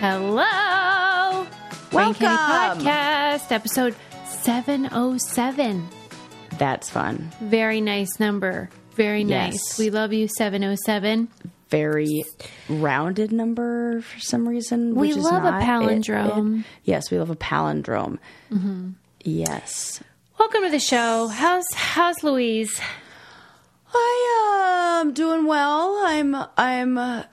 Hello. Brain Candy Podcast, episode 707. That's fun. Very nice number. Very nice. Yes. We love you, 707. Very rounded number for some reason. We which is love a not- it- palindrome. it- yes, we love a palindrome. Yes. Welcome to the show. How's how's Louise? I am doing well. I'm I'm uh,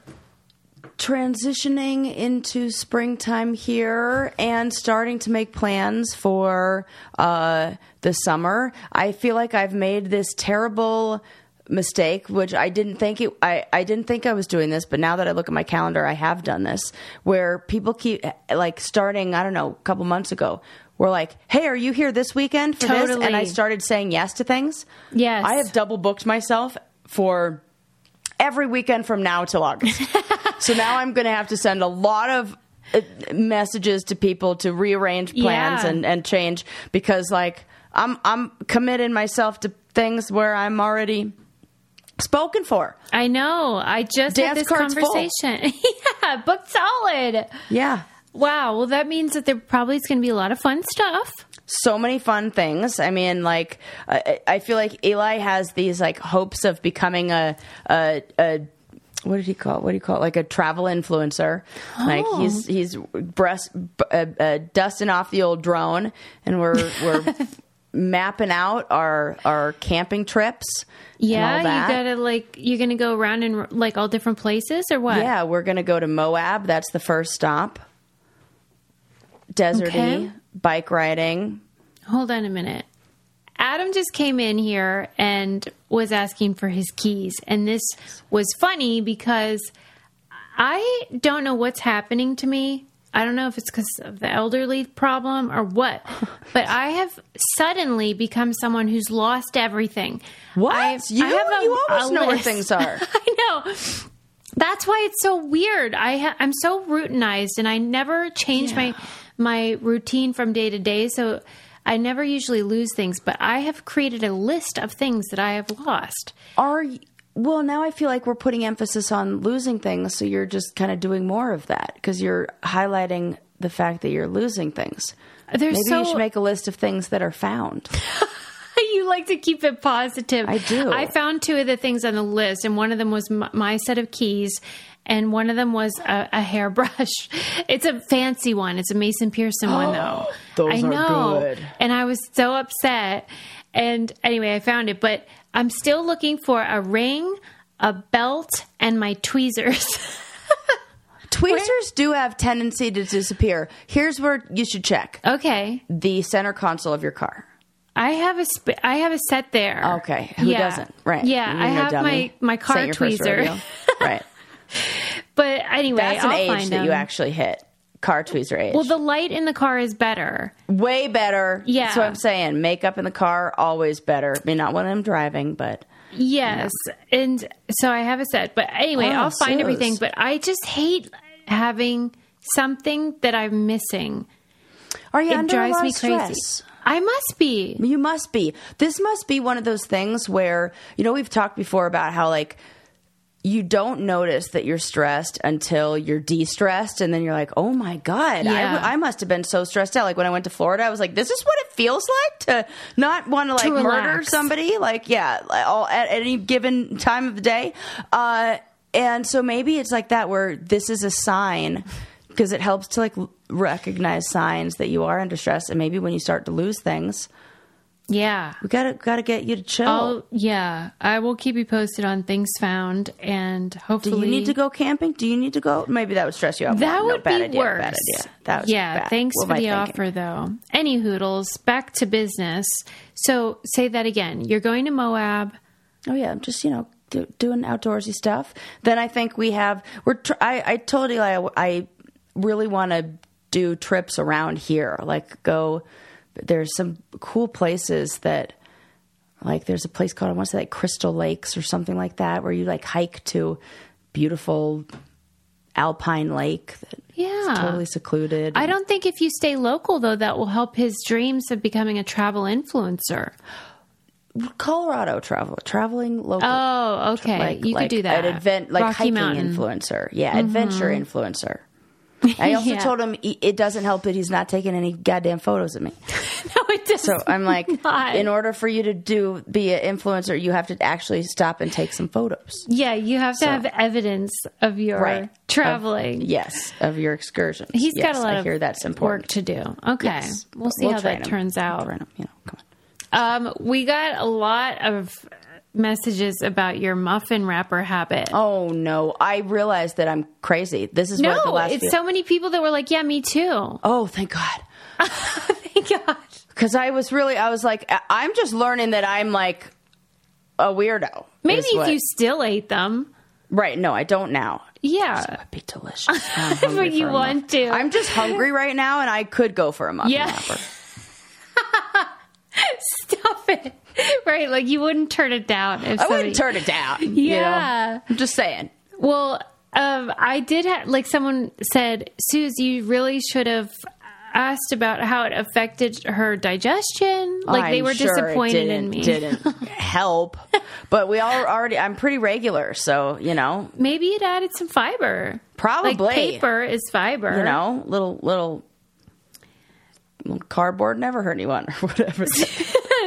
transitioning into springtime here and starting to make plans for uh, the summer. I feel like I've made this terrible mistake which I didn't think it I, I didn't think I was doing this but now that I look at my calendar I have done this where people keep like starting I don't know a couple months ago we're like hey are you here this weekend for this and I started saying yes to things Yes. I have double booked myself for every weekend from now till August. so now I'm going to have to send a lot of uh, messages to people to rearrange plans Yeah. and, and change because like I'm I'm committing myself to things where I'm already spoken for. I know. I just had Dance this card's full. conversation. yeah, booked solid. Yeah. Wow. Well, that means that there probably is going to be a lot of fun stuff. so many fun things. I mean, like I, I feel like Eli has these like hopes of becoming a a. a what did he call? It? What do you call it? Like a travel influencer. Like Oh. he's he's breast uh, uh, dusting off the old drone, and we're we're mapping out our our camping trips. Yeah, you gotta like you're gonna go around in like all different places or what? Yeah, we're gonna go to Moab. That's the first stop. Deserty Okay. bike riding. Hold on a minute. Adam just came in here and was asking for his keys, and this was funny because I don't know what's happening to me. I don't know if it's because of the elderly problem or what, but I have suddenly become someone who's lost everything. What? I, you I have a- you almost know where things are. I know. That's why it's so weird. I ha- I'm so routinized, and I never change Yeah. my my routine from day to day. So I never usually lose things, but I have created a list of things that I have lost. Are y- well now I feel like we're putting emphasis on losing things, so you're just kind of doing more of that because you're highlighting the fact that you're losing things. There's Maybe so you should make a list of things that are found. you like to keep it positive. I do. I found two of the things on the list, and one of them was my, my set of keys, and one of them was a, a hairbrush. It's a fancy one. It's a Mason Pearson one, though. Those I are know. good. And I was so upset. And anyway, I found it, but I'm still looking for a ring, a belt, and my tweezers. Tweezers do have tendency to disappear. Here's where you should check okay, the center console of your car. I have a sp- I have a set there. Okay, who Yeah. doesn't? Right? Yeah, You're I have dummy. my my car ain't your first tweezer. right. But anyway, That's an I'll age find that you actually hit. Car tweezer age. Well, the light in the car is better. Way better. Yeah. That's what I'm saying. Makeup in the car, always better. I mean, not when I'm driving, but Yes. And so I have a set. But anyway, Oh, I'll find everything. But I just hate having something that I'm missing. are you It under a drives lot me of crazy. stress? I must be. You must be. This must be one of those things where, you know, we've talked before about how, like, you don't notice that you're stressed until you're de stressed. And then you're like, oh my God, I Yeah. w- I, must have been so stressed out. Like, when I went to Florida, I was like, this is what it feels like to not want to, like, murder somebody. Like, yeah, like, all, at any given time of the day. Uh, and so maybe it's like that where this is a sign because it helps to, like, recognize signs that you are under stress. And maybe when you start to lose things, Yeah. we gotta gotta get you to chill. Oh, yeah. I will keep you posted on things found and hopefully Do you need to go camping? Do you need to go? Maybe that would stress you out. That more. would no, bad be idea, worse. Bad idea. That was yeah, bad. thanks What for the thinking? offer, though. Any hoodles, back to business. So say that again. You're going to Moab. Oh yeah, I'm just you know do, doing outdoorsy stuff. Then I think we have. We're. Tr- I I told Eli I, I really want to do trips around here. Like go. There's some cool places that. Like there's a place called I want to say like Crystal Lakes or something like that where you like hike to beautiful alpine lake that Yeah. is totally secluded. I don't think if you stay local, though, that will help his dreams of becoming a travel influencer. Colorado travel, traveling local. Oh, okay. like you like could do that. An advent, like Rocky hiking Mountain. Mm-hmm. influencer. Yeah, adventure influencer. I also Yeah. told him he- it doesn't help that he's not taking any goddamn photos of me. no, it does. So I'm like, not. in order for you to do be an influencer, you have to actually stop and take some photos. yeah, you have to So- have evidence of your Right. traveling. Of- yes, of your excursions. He's yes, got a lot I of hear that's important. work to do. Okay, Yes. we'll see how that him. turns We'll out. train him, You know, come on. Um, we got a lot of messages about your muffin wrapper habit. Oh no! I realized that I'm crazy. This is what the no, last. it's few- so many people that were like, "Yeah, me too." Oh, thank God. Thank God. Because I was really, I was like, I'm just learning that I'm like a weirdo. Maybe if what- you still ate them, Right? No, I don't now. yeah. That'd be delicious. But you want to. I'm just hungry right now, and I could go for a muffin Yeah. wrapper. Stop it. Right, like you wouldn't turn it down if I somebody- wouldn't turn it down. you know? Yeah. I'm just saying. Well, um, I did have like someone said, Suze, you really should have asked about how it affected her digestion. Like they I'm were sure disappointed in me. Didn't help, but we all already. I'm pretty regular, so you know, Maybe it added some fiber. Probably. Like paper is fiber. you know, little little. little Cardboard never hurt anyone, or whatever.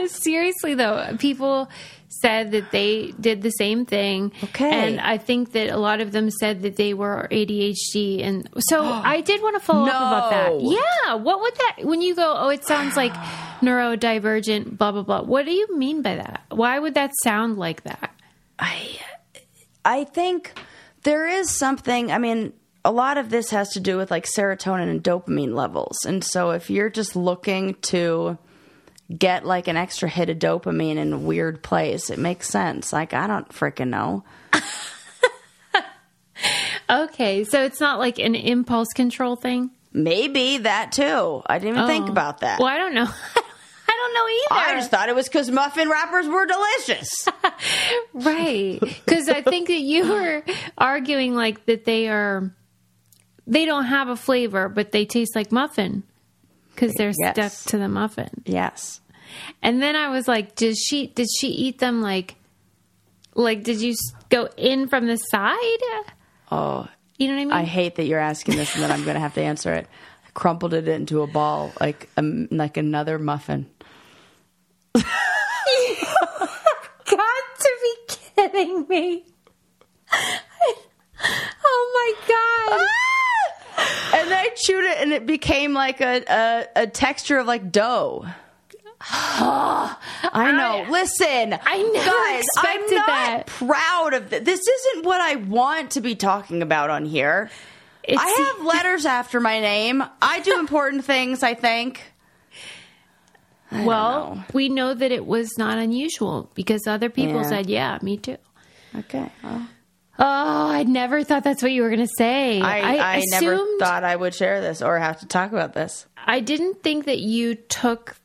Seriously though, people said that they did the same thing. Okay. And I think that a lot of them said that they were ADHD and so I did want to follow up about that. Yeah. What would that when you go, Oh, it sounds like neurodivergent, blah blah blah. What do you mean by that? Why would that sound like that? I I think there is something. I mean, a lot of this has to do with like serotonin and dopamine levels, and so if you're just looking to get like an extra hit of dopamine in a weird place, it makes sense. Like I don't freaking know. Okay. So it's not like an impulse control thing? Maybe that too. I didn't even think Oh. about that. Well, I don't know. I don't know either. I just thought it was because muffin wrappers were delicious. Right. Because I think that you were arguing like that they are, they don't have a flavor, but they taste like muffin because they're Yes. stuck to the muffin. yes. And then I was like, did she, did she eat them like, like, did you go in from the side? Oh, You know what I mean? I hate that you're asking this and that I'm going to have to answer it. I crumpled it into a ball like um, like another muffin. got to be kidding me. oh my God. And I chewed it, and it became like a a, a texture of like dough. I know. I- Listen, I never guys, I'm not that. proud of this. This isn't what I want to be talking about on here. It's, I have letters after my name. I do important things. I think. I well, know. we know that it was not unusual because other people Yeah. said, yeah, me too. Okay. well, Oh, I never thought that's what you were going to say. I, I, assumed, never thought I would share this or have to talk about this. I didn't think that you took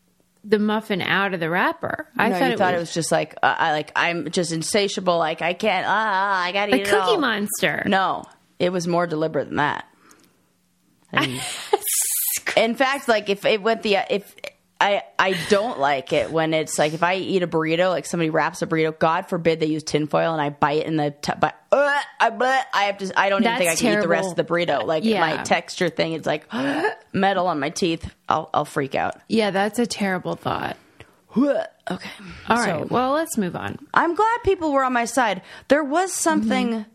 the muffin out of the wrapper. I no, thought, it, thought was it was just like uh, I like I'm just insatiable. Like I can't. Ah, I gotta a eat Cookie all. Monster. No, it was more deliberate than that. In fact, like if it went the if I I don't like it when it's like if I eat a burrito, like somebody wraps a burrito. God forbid they use tinfoil and I bite in the t- but uh, I but I have to. I don't even think I can eat the rest of the burrito. Like Yeah. my texture thing, it's like metal on my teeth. I'll I'll freak out. Yeah, that's a terrible thought. Okay, All right. Well, let's move on. I'm glad people were on my side. There was something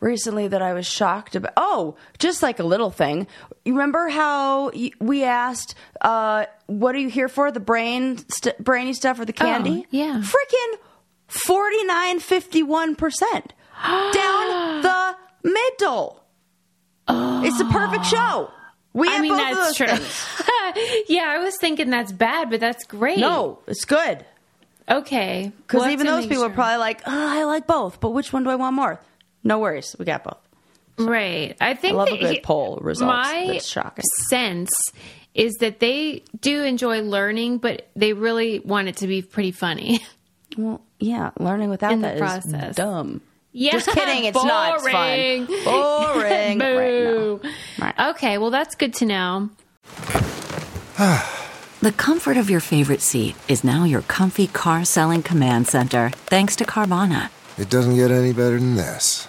recently that I was shocked about. Oh, just like a little thing. You remember how y- we asked, uh, "What are you here for? The brain, st- brainy stuff, or the candy?" Oh, yeah. freaking forty nine fifty one percent down the middle. It's the perfect show. We have I mean, both of that's those true. yeah, I was thinking that's bad, but that's great. No, it's good. Okay. Because We'll even those people sure. are probably like, oh, I like both, but which one do I want more? No worries, we got both. Right. I think I love a good he- poll results. My That's shocking. sense is that they do enjoy learning, but they really want it to be pretty funny. Well, yeah, learning without In the that is process. dumb. Yeah, Just kidding, it's not. It's fun. Boring. Boo. Right, no. Right. Okay, well that's good to know. The comfort of your favorite seat is now your comfy car selling command center, thanks to Carvana. It doesn't get any better than this.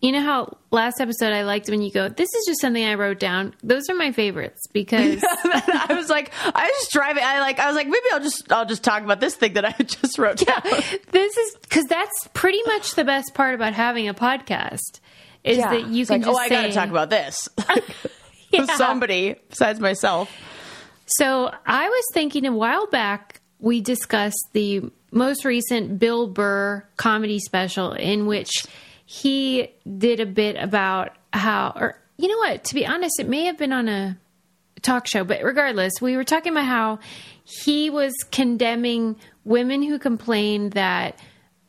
You know how last episode I liked when you go, this is just something I wrote down. Those are my favorites because I was like, I was just driving. I like, I was like, maybe I'll just, I'll just talk about this thing that I just wrote down. this is because that's pretty much the best part about having a podcast is that you It's can like, just oh, I got to talk about this. Yeah. Somebody besides myself. So I was thinking a while back we discussed the most recent Bill Burr comedy special in which he did a bit about how or you know what to be honest it may have been on a talk show but regardless we were talking about how he was condemning women who complained that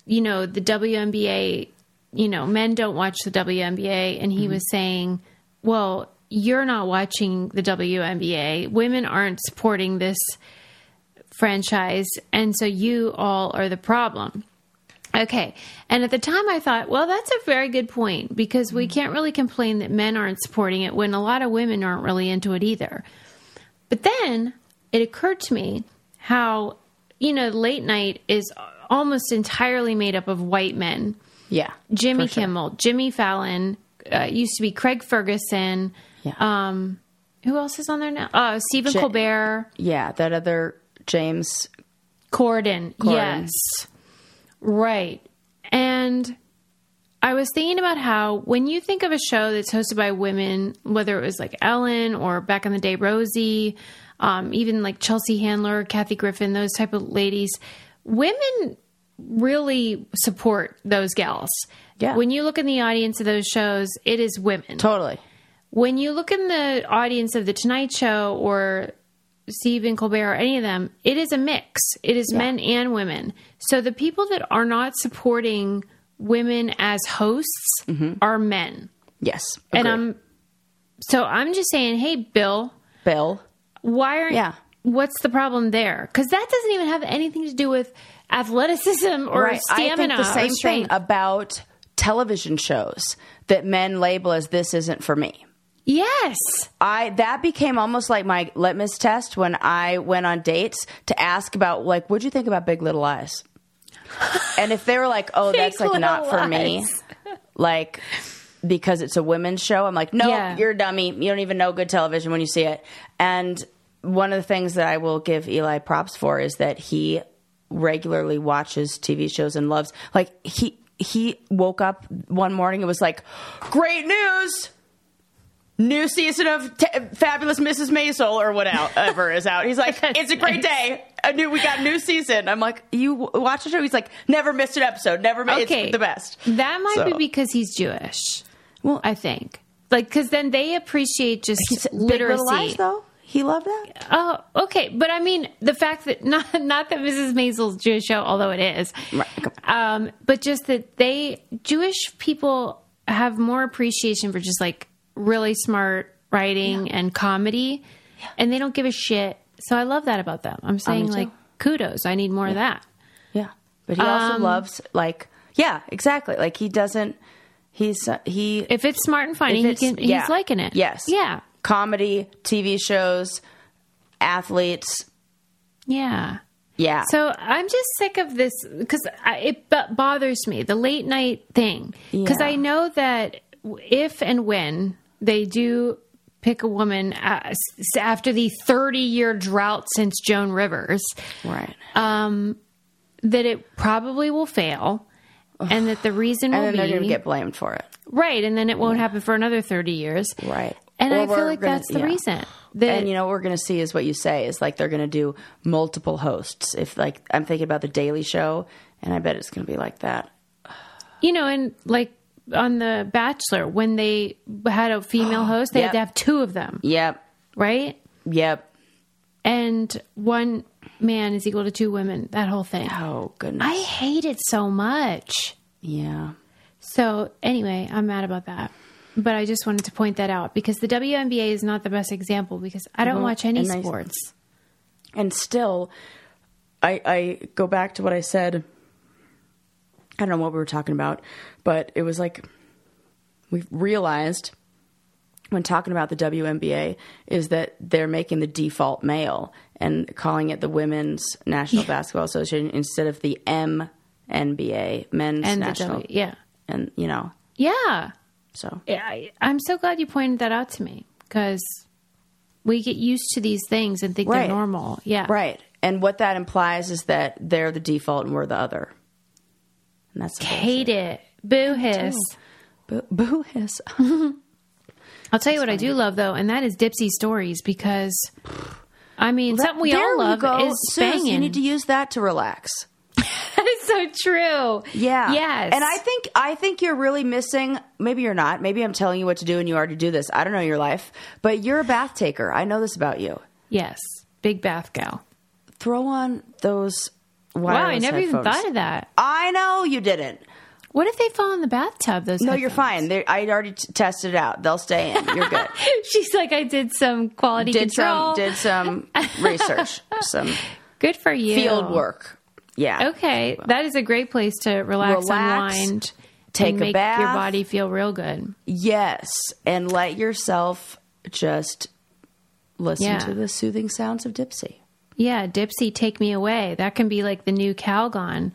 you know the WNBA you know men don't watch the WNBA and he mm-hmm. was saying well you're not watching the WNBA women aren't supporting this franchise and so you all are the problem Okay. And at the time, I thought, well, that's a very good point because we can't really complain that men aren't supporting it when a lot of women aren't really into it either. But then it occurred to me how, you know, late night is almost entirely made up of white men. Yeah. Jimmy sure. Kimmel, Jimmy Fallon, uh, used to be Craig Ferguson. Yeah. Um, who else is on there now? Uh, Stephen Ja- Colbert. Yeah. That other James. Corden. Corden. Yes. Right. And I was thinking about how when you think of a show that's hosted by women, whether it was like Ellen or back in the day Rosie, um, even like Chelsea Handler, Kathy Griffin, those type of ladies, women really support those gals. Yeah. When you look in the audience of those shows, it is women Totally. when you look in the audience of the Tonight Show or Stephen Colbert or any of them, it is a mix. It is men and women. So the people that are not supporting women as hosts mm-hmm. are men. Yes. And I'm so I'm just saying, hey Bill, Bill. why aren't Yeah. what's the problem there? Because that doesn't even have anything to do with athleticism or right. I stamina think the same thing about television shows that men label as this isn't for me. Yes. I that became almost like my litmus test when I went on dates to ask about like what'd you think about Big Little Lies? and if they were like, "Oh, that's like not for me," like because it's a women's show, I'm like, "No, Yeah. you're a dummy. You don't even know good television when you see it." And one of the things that I will give Eli props for is that he regularly watches TV shows and loves like he he woke up one morning and was like, "Great news." New season of T- Fabulous Mrs. Maisel or whatever is out. He's like, it's a great day. A new, we got a new season. I'm like, you w- watch the show? He's like, never missed an episode. Never missed. Okay. It's the best. That might So- be because he's Jewish. Well- I think. Like, because then they appreciate just He's Big literacy. Little Lies, though. He loved that. Oh, okay. But I mean, the fact that not not that Mrs. Maisel's Jewish show, although it is, Right. um, but just that they Jewish people have more appreciation for just like really smart writing and comedy, and they don't give a shit. So I love that about them. I'm saying too. like kudos. I need more of that. Yeah, but he also Um, loves like, yeah, exactly. Like he doesn't. He's uh, he. If it's smart and funny, he can. yeah. He's liking it. Yes. Yeah. Comedy, TV shows, athletes. Yeah. Yeah. So I'm just sick of this because it b- bothers me the late night thing because Yeah. I know that if and when they do pick a woman uh, after the 30 year drought since Joan Rivers, right. um, that it probably will fail. And that the reason and will then they're going be to get blamed for it. right, and then it won't happen for another thirty years, Right. And Or I feel like gonna- that's the yeah. reason. That and you know what we're going to see is what you say is like they're going to do multiple hosts. If like I'm thinking about the Daily Show, and I bet it's going to be like that. you know, and like on The Bachelor, when they had a female host, they Yep. had to have two of them, Yep. right? Yep. And one man is equal to two women. That whole thing. Oh goodness. I hate it so much. yeah. So anyway, I'm mad about that. But I just wanted to point that out because the WNBA is not the best example because I don't Well, watch any and I- sports. and still, I I go back to what I said. I don't know what we were talking about, but it was like we realized when talking about the WNBA is that they're making the default male and calling it the Women's National Basketball Association instead of the MNBA, Men's And National. W- yeah. And you know, Yeah. so Yeah, I, I'm so glad you pointed that out to me because we get used to these things and think Right. they're normal. Yeah. right. And what that implies is that they're the default and we're the other. And that's Hate it. Boo hiss. Boo, boo hiss. I'll tell you what I do love though, and that is Dipsea stories because I mean something we all love go. is banging. you need to use that to relax. that is so true. Yeah. Yes. And I think I think you're really missing maybe you're not. Maybe I'm telling you what to do and you already do this. I don't know your life. But you're a bath taker. I know this about you. yes, big bath gal. Throw on those Wow, I wireless never even headphones. thought of that. I know you didn't. What if they fall in the bathtub? Those No, you're headphones? fine. They're, I already t- tested it out. They'll stay in. You're good. She's like, I did some quality did control. some did some research, some Good for you. field work. Yeah. Okay, that is a great place to relax, Relax, unwind, take and a make bath. your body feel real good. Yes, and let yourself just listen Yeah. to the soothing sounds of Dipsea. Yeah, Dipsea, take me away. That can be like the new Calgon.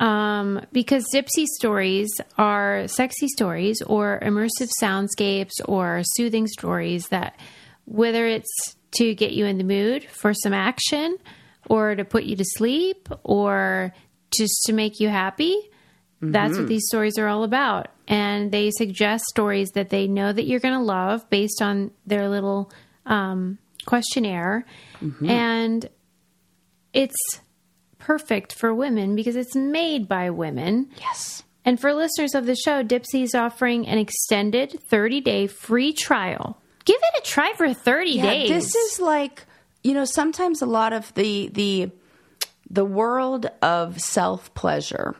Um, because Dipsea stories are sexy stories or immersive soundscapes or soothing stories that, whether it's to get you in the mood for some action or to put you to sleep or just to make you happy, that's what these stories are all about. And they suggest stories that they know that you're going to love based on their little um, questionnaire. And it's perfect for women because it's made by women. Yes. And for listeners of the show, Dipsea is offering an extended 30 day free trial. Give it a try for 30 Yeah, days. this is like you know sometimes a lot of the the the world of self pleasure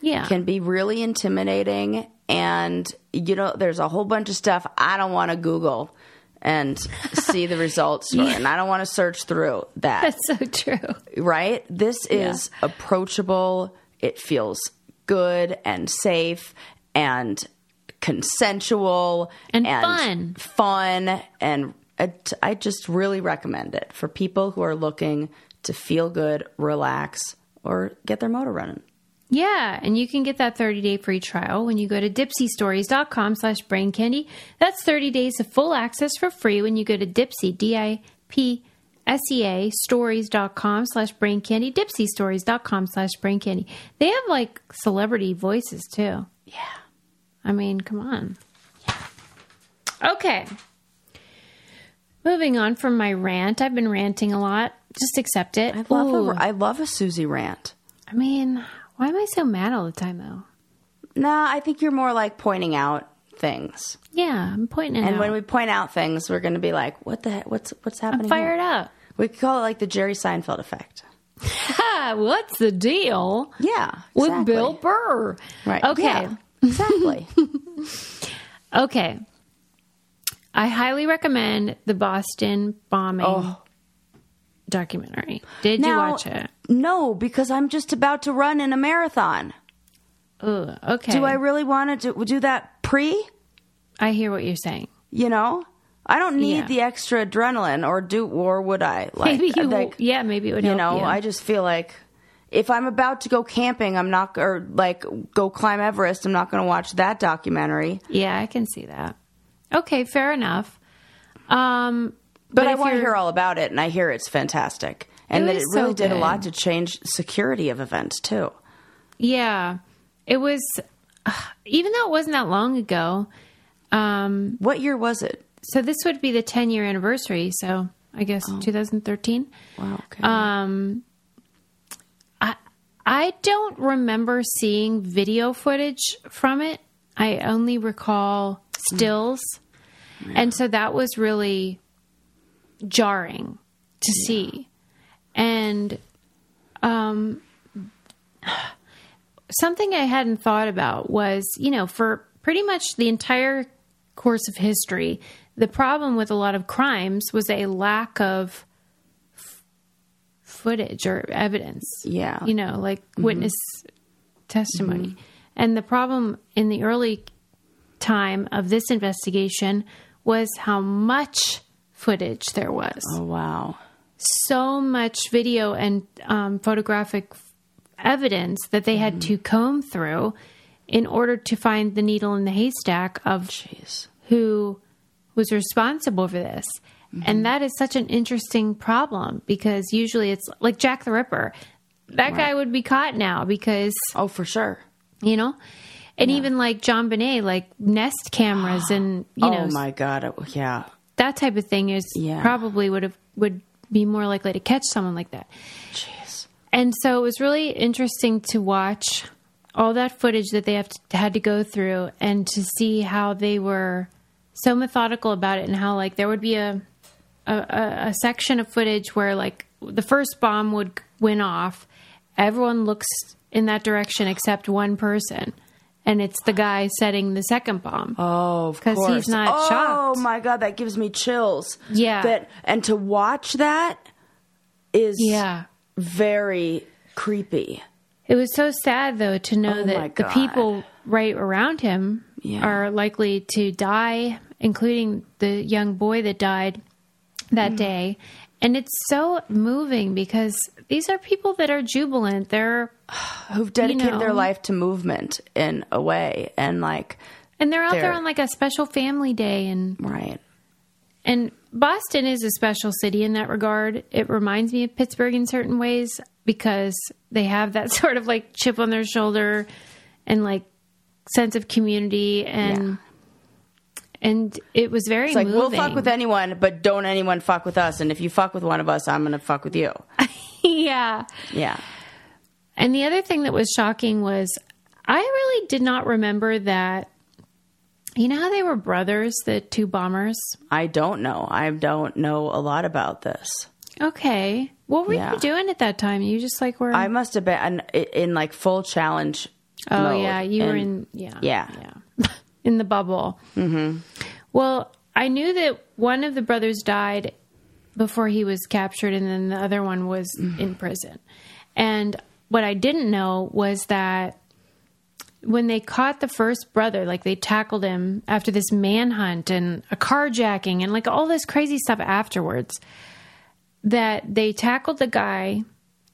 yeah. can be really intimidating and you know there's a whole bunch of stuff I don't want to Google and see the results for, and I don't want to search through that. That's so true. right? This is approachable. It feels good and safe and consensual And fun. Fun and it, I just really recommend it for people who are looking to feel good, relax, or get their motor running. Yeah, and you can get that 30-day free trial when you go to dipseastories.com slash brain candy. That's 30 days of full access for free when you go to dipsea, D-I-P-S-E-A, stories.com slash brain candy, dipseastories.com slash brain candy. They have, like, celebrity voices, too. Yeah. I mean, come on. Yeah. Okay. Moving on from my rant. I've been ranting a lot. Just accept it. I love Ooh. a, I love a Susie rant. I mean, why am I so mad all the time, though? Nah, I think you're more like pointing out things. Yeah, I'm pointing And out. when we point out things, we're going to be like, "What the heck? What's what's happening?" I'm fired here? up. We could call it like the Jerry Seinfeld effect. What's the deal Yeah, with. Bill Burr? Right. Okay. Yeah, exactly. Okay. I highly recommend the Boston bombing Oh. Documentary. Did you watch it? no, because I'm just about to run in a marathon. Ugh, okay. Do I really want to do, do that pre? I hear what you're saying. You know, I don't need Yeah. the extra adrenaline, or do, or would I? Like, Maybe you, like, yeah, maybe it would you know, you. I just feel like if I'm about to go camping, I'm not, or like go climb Everest, I'm not going to watch that documentary. yeah, I can see that. Okay, fair enough. Um, But, I want to hear all about it, and I hear it's fantastic, and It that it really so did a lot to change security of events too. Yeah, it was. even though it wasn't that long ago. Um, What year was it? so this would be the 10 year anniversary. So I guess 2013. Wow. Okay. Um, I I don't remember seeing video footage from it. I only recall stills, and so that was really jarring to see. And um, something I hadn't thought about was, you know, for pretty much the entire course of history, the problem with a lot of crimes was a lack of footage or evidence. Yeah. You know, like witness testimony. And the problem in the early time of this investigation was how much footage there was. Oh wow. So much video and um, photographic evidence that they had to comb through in order to find the needle in the haystack of Jeez. who was responsible for this. And that is such an interesting problem because usually it's like Jack the Ripper. That guy would be caught now because, Oh, for sure. you know, and even like JonBenét, like Nest cameras and, you know, oh my god. Yeah. That type of thing is Yeah. probably would have, would be more likely to catch someone like that. Jeez. And so it was really interesting to watch all that footage that they have to, had to go through and to see how they were so methodical about it and how like there would be a a, a, a section of footage where like the first bomb would went off everyone looks in that direction except one person and it's the guy setting the second bomb Oh, because he's not oh, shocked. my god, that gives me chills. Yeah. That and to watch that is yeah very creepy. It was so sad, though, to know Oh, that the people right around him Yeah. are likely to die, including the young boy that died that Mm. day. And it's so moving because these are people that are jubilant. They're Who've dedicated their know. life to movement in a way and like and they're out there They're- on like a special family day and right. and Boston is a special city in that regard. It reminds me of Pittsburgh in certain ways because they have that sort of like chip on their shoulder and like sense of community and and it was very It's like moving. we'll fuck with anyone, but don't anyone fuck with us. And if you fuck with one of us, I'm gonna fuck with you. yeah. Yeah. And the other thing that was shocking was I really did not remember that you know how they were brothers, the two bombers? I don't know. I don't know a lot about this. Okay. What were Yeah. you doing at that time? You just like were I must have been in, in like full challenge. Oh mode. yeah, you were in yeah Yeah. yeah in the bubble. Mm-hmm. Well, I knew that one of the brothers died before he was captured, and then the other one was in prison. And what I didn't know was that when they caught the first brother, like they tackled him after this manhunt and a carjacking and like all this crazy stuff afterwards, that they tackled the guy,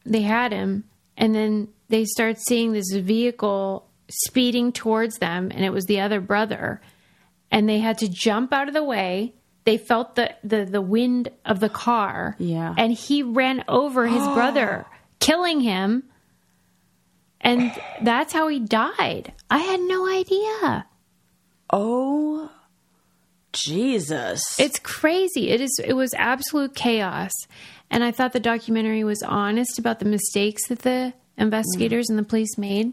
they had him, and then they start seeing this vehicle speeding towards them, and it was the other brother, and they had to jump out of the way. They felt the the, the wind of the car, Yeah. and he ran over his brother, killing him. And that's how he died. I had no idea. Oh, Jesus! It's crazy. It is it was absolute chaos. And I thought the documentary was honest about the mistakes that the investigators and the police made.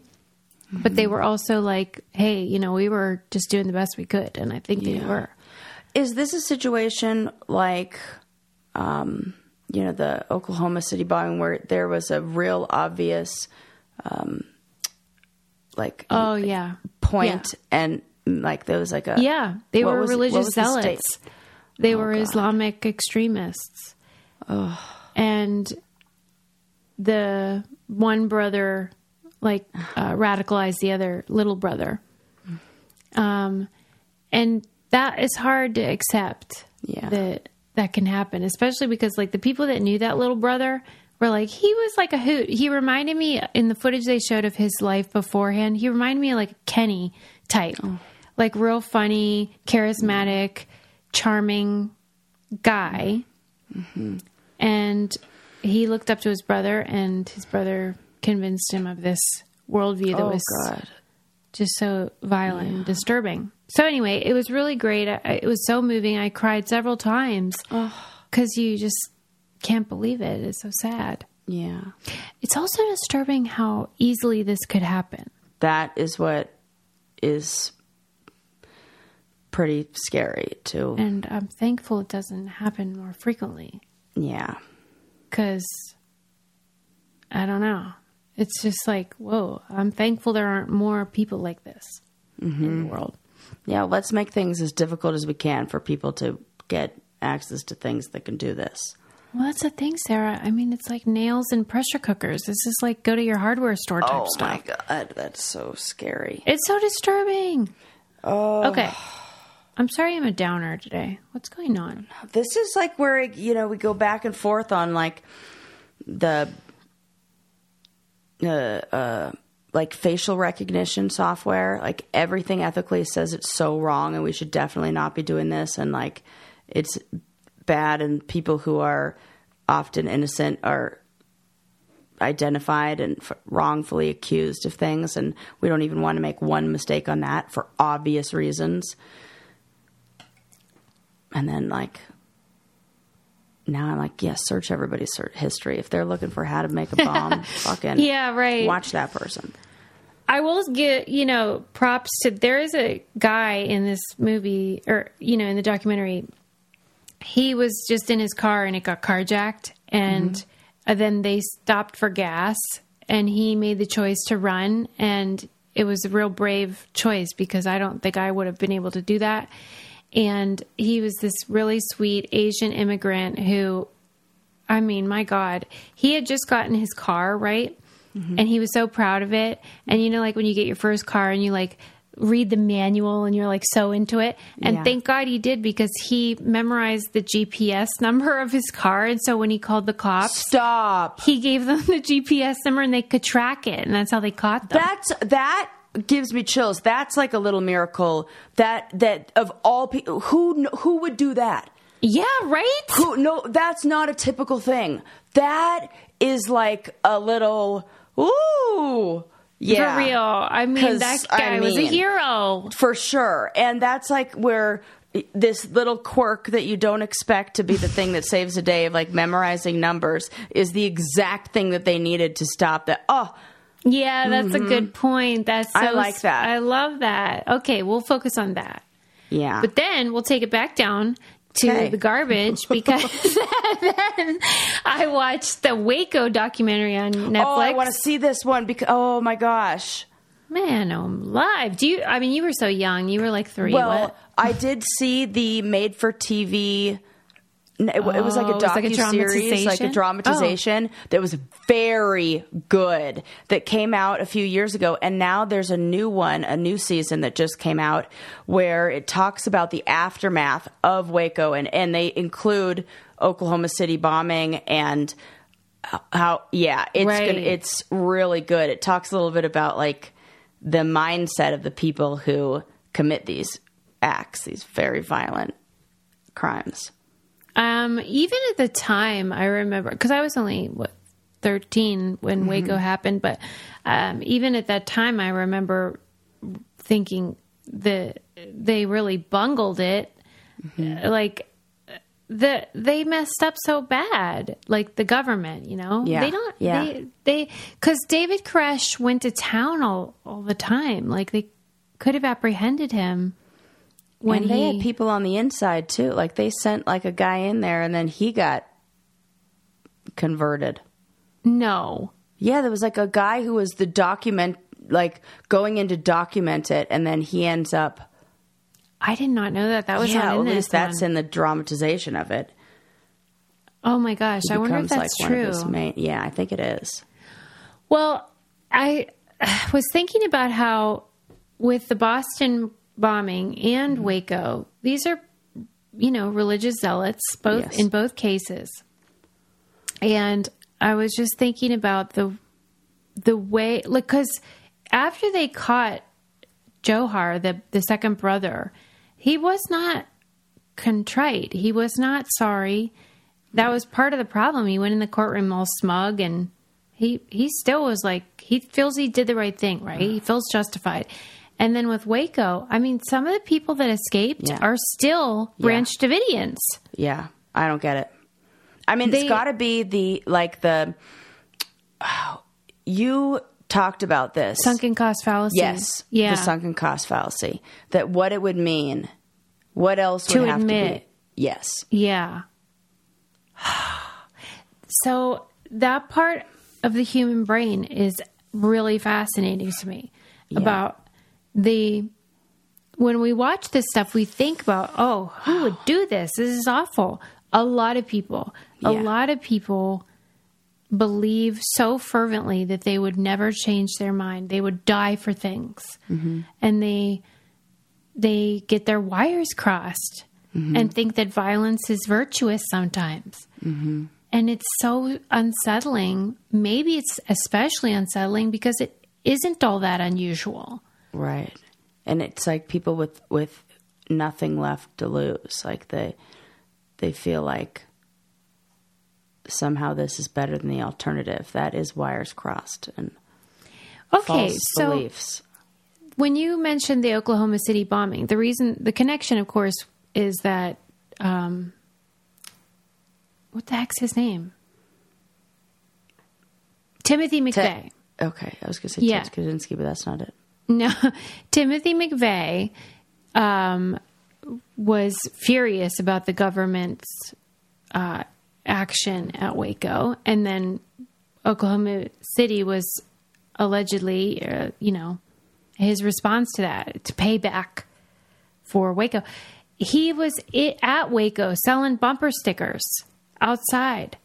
But they were also like, hey, you know, we were just doing the best we could. And I think they were. Is this a situation like, um, you know, the Oklahoma City bombing where there was a real obvious, um, like Oh, yeah. point and like there was like a Yeah. They were was- religious was the state? zealots. They were Islamic extremists. And the one brother, like, uh, radicalized the other little brother. Um, and that is hard to accept Yeah. that that can happen, especially because, like, the people that knew that little brother were like, he was like a hoot. He reminded me in the footage they showed of his life beforehand, he reminded me of like a Kenny type, like real funny, charismatic, charming guy. And he looked up to his brother, and his brother convinced him of this worldview that oh was god, just so violent and disturbing. So anyway, it was really great. I, it was so moving. I cried several times because you just can't believe it. It's so sad. yeah. It's also disturbing how easily this could happen. That is what is pretty scary too. And I'm thankful it doesn't happen more frequently yeah, because I don't know. It's just like, whoa, I'm thankful there aren't more people like this in the mm-hmm. world. yeah. Let's make things as difficult as we can for people to get access to things that can do this. Well, that's the thing, Sarah. I mean, it's like nails and pressure cookers. This is like go to your hardware store type Oh stuff. my god, that's so scary. It's so disturbing. Oh. Okay. I'm sorry I'm a downer today. What's going on? This is like where you know we go back and forth on like the uh, uh like facial recognition software. Like everything ethically says it's so wrong, and we should definitely not be doing this. And like it's bad, and people who are often innocent are identified and f- wrongfully accused of things, and we don't even want to make one mistake on that for obvious reasons. And then like now I'm like, yes, search everybody's search history. If they're looking for how to make a bomb, fucking Yeah, right. Watch that person. I will get, you know, props to there is a guy in this movie or you know, in the documentary. He was just in his car and it got carjacked and uh, then they stopped for gas and he made the choice to run and it was a real brave choice because I don't think I would have been able to do that. And he was this really sweet Asian immigrant who I mean, my God, he had just gotten his car, right? Mm-hmm. And he was so proud of it. And you know, like when you get your first car and you like read the manual and you're like so into it. And Yeah. thank God he did because he memorized the GPS number of his car. And so when he called the cops, Stop. he gave them the GPS number and they could track it. And that's how they caught them. That's that gives me chills. That's like a little miracle. That that of all people, who who would do that? yeah, right? Who? No, that's not a typical thing. That is like a little ooh. Yeah, For real. I mean, that I guy was a hero. for sure. And that's like where this little quirk that you don't expect to be the thing that saves a day of like memorizing numbers is the exact thing that they needed to stop that. Oh, Yeah, that's a good mm-hmm. point. That's so I like that. I love that. Okay, we'll focus on that. yeah. But then we'll take it back down to Okay. the garbage because then I watched the Waco documentary on Netflix. oh, I want to see this one because oh my gosh. Man, I'm live. Do you? I mean, you were so young. You were like three. Well, what? I did see the made for TV. It, like Oh, a it was like a docu series, like a dramatization? dramatization that was very good. That came out a few years ago, and now there's a new one, a new season that just came out where it talks about the aftermath of Waco, and and they include Oklahoma City bombing and how yeah it's Right. gonna, it's really good it talks a little bit about like the mindset of the people who commit these acts these very violent crimes Um, even at the time, I remember because I was only what thirteen when Mm-hmm. Waco happened, but um, even at that time, I remember thinking that they really bungled it. Mm-hmm. Like the they messed up so bad, like the government, you know. Yeah, They don't. yeah. They they because David Koresh went to town all all the time. Like they could have apprehended him when and they he had people on the inside too like they sent like a guy in there and then he got converted no. yeah there was like a guy who was the document like going in to document it and then he ends up I did not know that. That was yeah at this least that's one. in the dramatization of it Oh my gosh! I wonder if that's like true. main yeah i think it is Well, I was thinking about how with the Boston bombing and Mm-hmm. Waco, these are you know religious zealots both Yes. in both cases. And I was just thinking about the the way like cuz after they caught Dzhokhar, the the second brother, he was not contrite. He was not sorry. That was part of the problem. He went in the courtroom all smug and he he still was like he feels he did the right thing, right? He feels justified. And then with Waco, I mean, some of the people that escaped Yeah. are still Branch Davidians. Yeah, I don't get it. I mean, They- it's got to be the like the. you talked about this. Sunken cost fallacy. yes, Yeah. the sunken cost fallacy. That what it would mean. What else To would have to admit. be? Yes, Yeah. so that part of the human brain is really fascinating to me about the when we watch this stuff we think about oh who would do this this is awful a lot of people, a lot of people believe so fervently that they would never change their mind. They would die for things. Mm-hmm. And they they get their wires crossed mm-hmm. and think that violence is virtuous sometimes. Mm-hmm. And it's so unsettling. Maybe it's especially unsettling because it isn't all that unusual. Right. And it's like people with with nothing left to lose. Like they they feel like somehow this is better than the alternative. That is wires crossed and Okay, false so beliefs. when you mentioned the Oklahoma City bombing, the reason, the connection, of course, is that um, what the heck's his name? Timothy McVeigh. Okay, I was going to say Yeah. Ted Kaczynski, but that's not it. No, Timothy McVeigh um, was furious about the government's uh, action at Waco, and then Oklahoma City was allegedly, uh, you know, his response to that to pay back for Waco. He was i at Waco selling bumper stickers outside.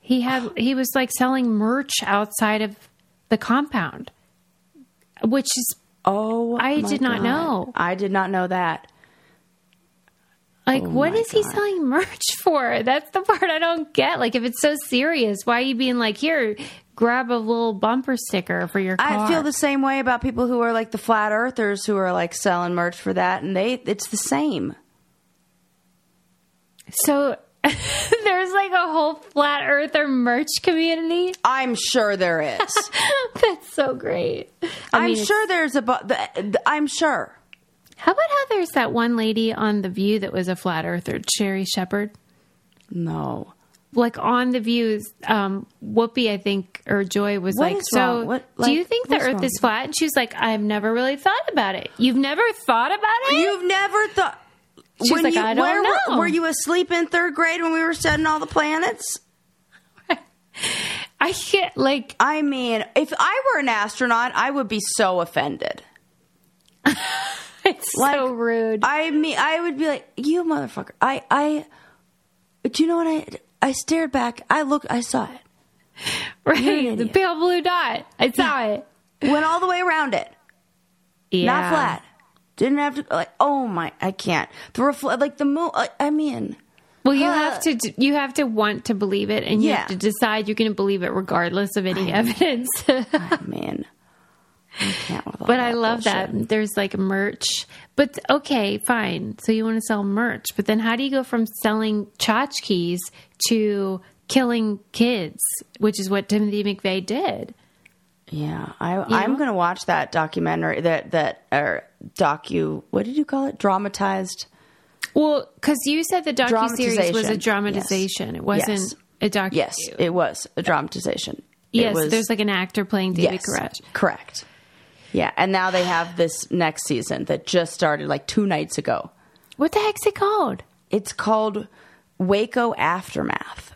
He had he was like selling merch outside of the compound, which is Oh, I my did not God. know. I did not know that. Like, oh what Oh my is he selling merch for? That's the part I don't get. Like, if it's so serious, why are you being like, here, grab a little bumper sticker for your car? I feel the same way about people who are like the flat earthers who are like selling merch for that, and they it's the same. So there's like a whole flat earther merch community. I'm sure there is. That's so great. I it's- sure there's a. Bu- the, the, I'm sure. How about how there's that one lady on The View that was a flat earther, Sherri Shepherd? No. like on the views um whoopi i think or joy was What like so? What- do you think the earth wrong? is flat and she was like i've never really thought about it you've never thought about it You've never thought. She's like, you, "I don't where were- know." Were, you asleep in third grade when we were studying all the planets? i can't like I mean, if I were an astronaut, I would be so offended. it's so rude I mean, I would be like, "You motherfucker!" I, I, do you know what I? I stared back. I looked. I saw it. right the pale blue dot i saw it Went all the way around it. yeah Not flat. Didn't have to like. Oh my! I can't. The refl- like the moon. Like, I mean, well you Huh. have uh, to you have to want to believe it and you Yeah. have to decide you're going to believe it regardless of any evidence I mean, I can't. But I love bullshit. that there's like merch. But okay, fine. So you want to sell merch, but then how do you go from selling tchotchkes to killing kids, which is what Timothy McVeigh did? Yeah, I, I'm going to watch that documentary. That that or docu. What did you call it? Dramatized. Well, because you said the docu series was a Dramatization. dramatization. Yes. It wasn't Yes. a docu. Yes, it was a dramatization. Yes. was- there's like an actor playing David yes, Koresh. correct. Yeah, and now they have this next season that just started like two nights ago. What the heck's it called? It's called Waco Aftermath.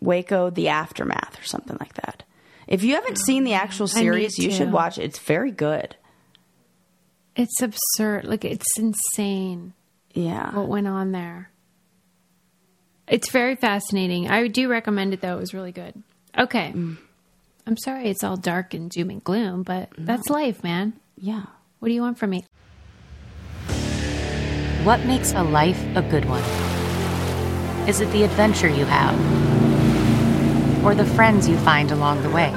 Waco the Aftermath or something like that. If you haven't seen the actual series, you should watch it. It's very good. It's absurd. Like it's insane. Yeah. what went on there. It's very fascinating. I do recommend it though. It was really good. Okay. Mm. I'm sorry it's all dark and doom and gloom, but that's life, man. yeah. What do you want from me? What makes a life a good one? Is it the adventure you have? Or the friends you find along the way?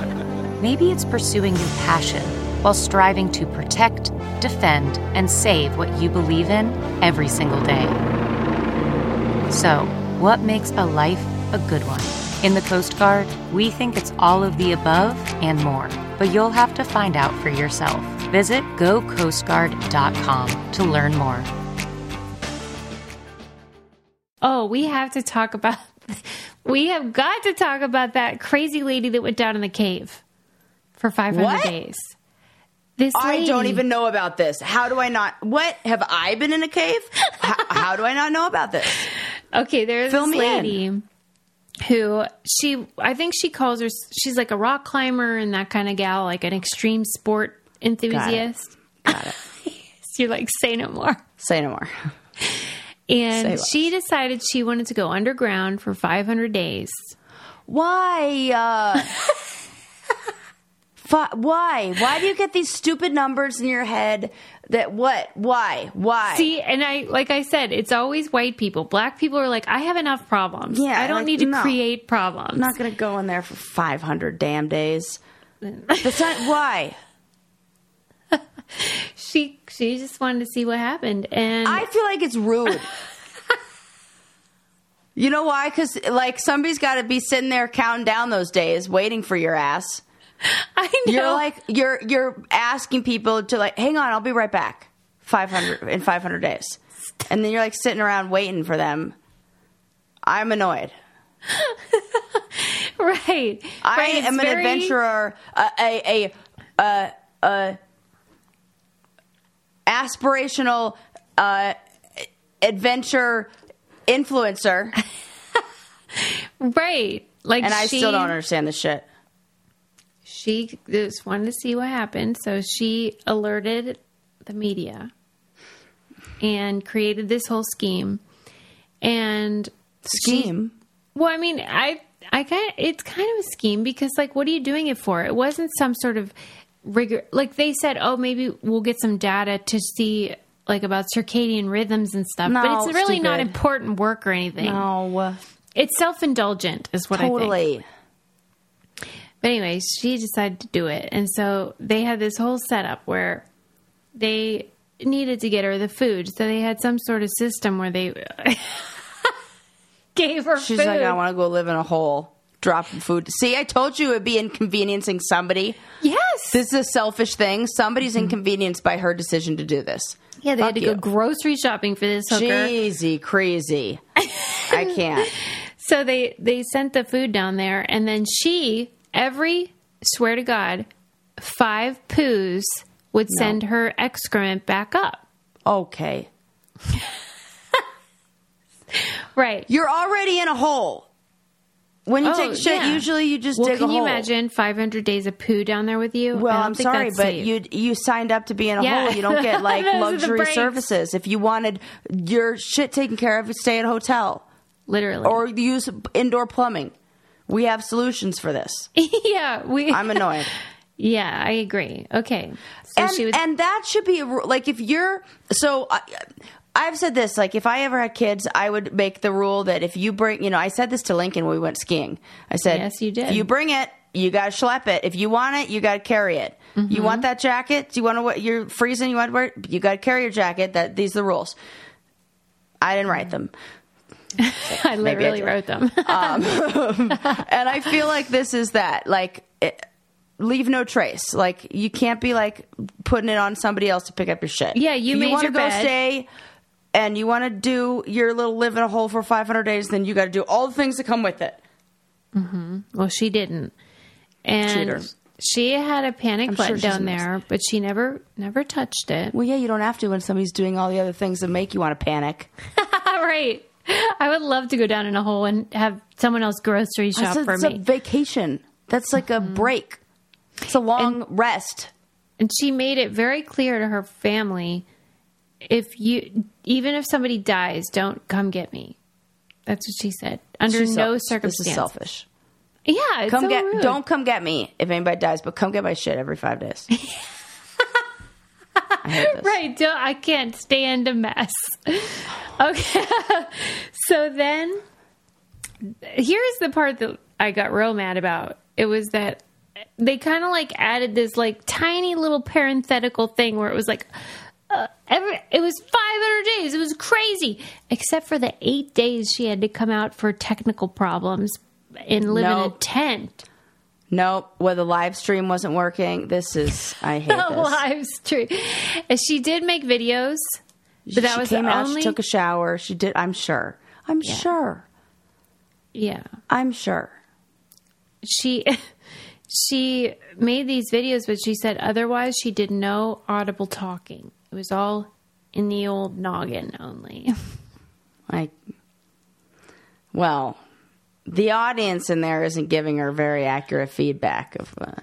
Maybe it's pursuing your passion while striving to protect, defend, and save what you believe in every single day. So, what makes a life a good one? In the Coast Guard, we think it's all of the above and more, but you'll have to find out for yourself. Visit gocoastguard.com to learn more. Oh, we have to talk about we have got to talk about that crazy lady that went down in the cave for 500 What? days. This I don't even know about this. How do I not? What have I been in a cave? how, how do I not know about this? Okay, there's Fill this me in. who she I think she calls her she's like a rock climber and that kind of gal, like an extreme sport enthusiast. Got it. So you're like, say no more. Say no more. And she decided she wanted to go underground for 500 days. Why? Uh, why? Why do you get these stupid numbers in your head? That what? Why? Why? See, and I, like I said, it's always white people. Black people are like, I have enough problems. Yeah, I don't like, need to no. create problems. I'm not going to go in there for 500 damn days. That's not why. she, she just wanted to see what happened. And I feel like it's rude. you know why? Because like somebody's got to be sitting there counting down those days, waiting for your ass. I know. You're like you're you're asking people to like, hang on, I'll be right back. 500 in 500 days, and then you're like sitting around waiting for them. I'm annoyed. right. I Right, am an very- adventurer, a a a, a, a aspirational uh, adventure influencer, Right. Like, and I she, still don't understand this shit. She just wanted to see what happened. So she alerted the media and created this whole scheme. And she- Scheme. Well, I mean, I I kind it's kind of a scheme because like what are you doing it for? It wasn't some sort of rigor like they said, "Oh, maybe we'll get some data to see like about circadian rhythms and stuff." but No, it's really not important work or anything. No, It's self-indulgent is what I think. totally. But anyway, she decided to do it. And so they had this whole setup where they needed to get her the food. So they had some sort of system where they gave her She's food. like, I want to go live in a hole, dropping food. See, I told you it'd be inconveniencing somebody. yes. This is a selfish thing. Somebody's mm-hmm. inconvenienced by her decision to do this. yeah, they had to you. go grocery shopping for this hooker. Jeezy, crazy. I can't. So they they sent the food down there and then she every swear to god 5 poos would send her excrement back up. Okay. Right. You're already in a hole. When you Oh, take shit, yeah. usually you just Well, dig can you imagine 500 days of poo down there with you? Well, I'm sorry, but safe. you you signed up to be in a Yeah. hole. You don't get like Those are the luxury services. If you wanted your shit taken care of, stay at a hotel literally. or use indoor plumbing. We have solutions for this. yeah, we. I'm annoyed. yeah, I agree. Okay, so and, she was. and that should be like if you're so I, I've said this like if I ever had kids I would make the rule that if you bring you know I said this to Lincoln when we went skiing I said Yes, you did. if you bring it you got to schlep it if you want it you got to carry it Mm-hmm. you want that jacket do you want to you're freezing you want to wear it you got to carry your jacket that these are the rules I didn't write them I literally did. wrote them. and I feel like this is that like it, leave no trace. Like you can't be like putting it on somebody else to pick up your shit. Yeah, you If made your go bed. stay and you want to do your little live in a hole for 500 days, then you got to do all the things that come with it. Mm-hmm. well, she didn't, and Cheater. she had a panic I'm sure button she's down there, but she never never touched it. Well, yeah, you don't have to when somebody's doing all the other things that make you want to panic. right. I would love to go down in a hole and have someone else grocery shop a, for it's me. a vacation. That's like a mm-hmm. break. It's a long rest. and she made it very clear to her family if you even if somebody dies don't come get me that's what she said under She's no selfish. circumstance This is selfish. yeah it's Come so get rude. don't come get me if anybody dies, but come get my shit every five days. I right don't, i can't stand a mess okay so then here's the part that i got real mad about it was that they kind of like added this like tiny little parenthetical thing where it was like uh, every, it was 500 days. It was crazy, except for the eight days she had to come out for technical problems and live in a tent. Nope. Well, the live stream wasn't working. This is I hate this. live stream. She did make videos, but that she was came the out. only. She took a shower. She did. I'm sure. I'm sure. yeah, I'm sure. she she made these videos, but she said otherwise she did no audible talking. It was all in the old noggin only. Like, well, the audience in there isn't giving her very accurate feedback of. Uh,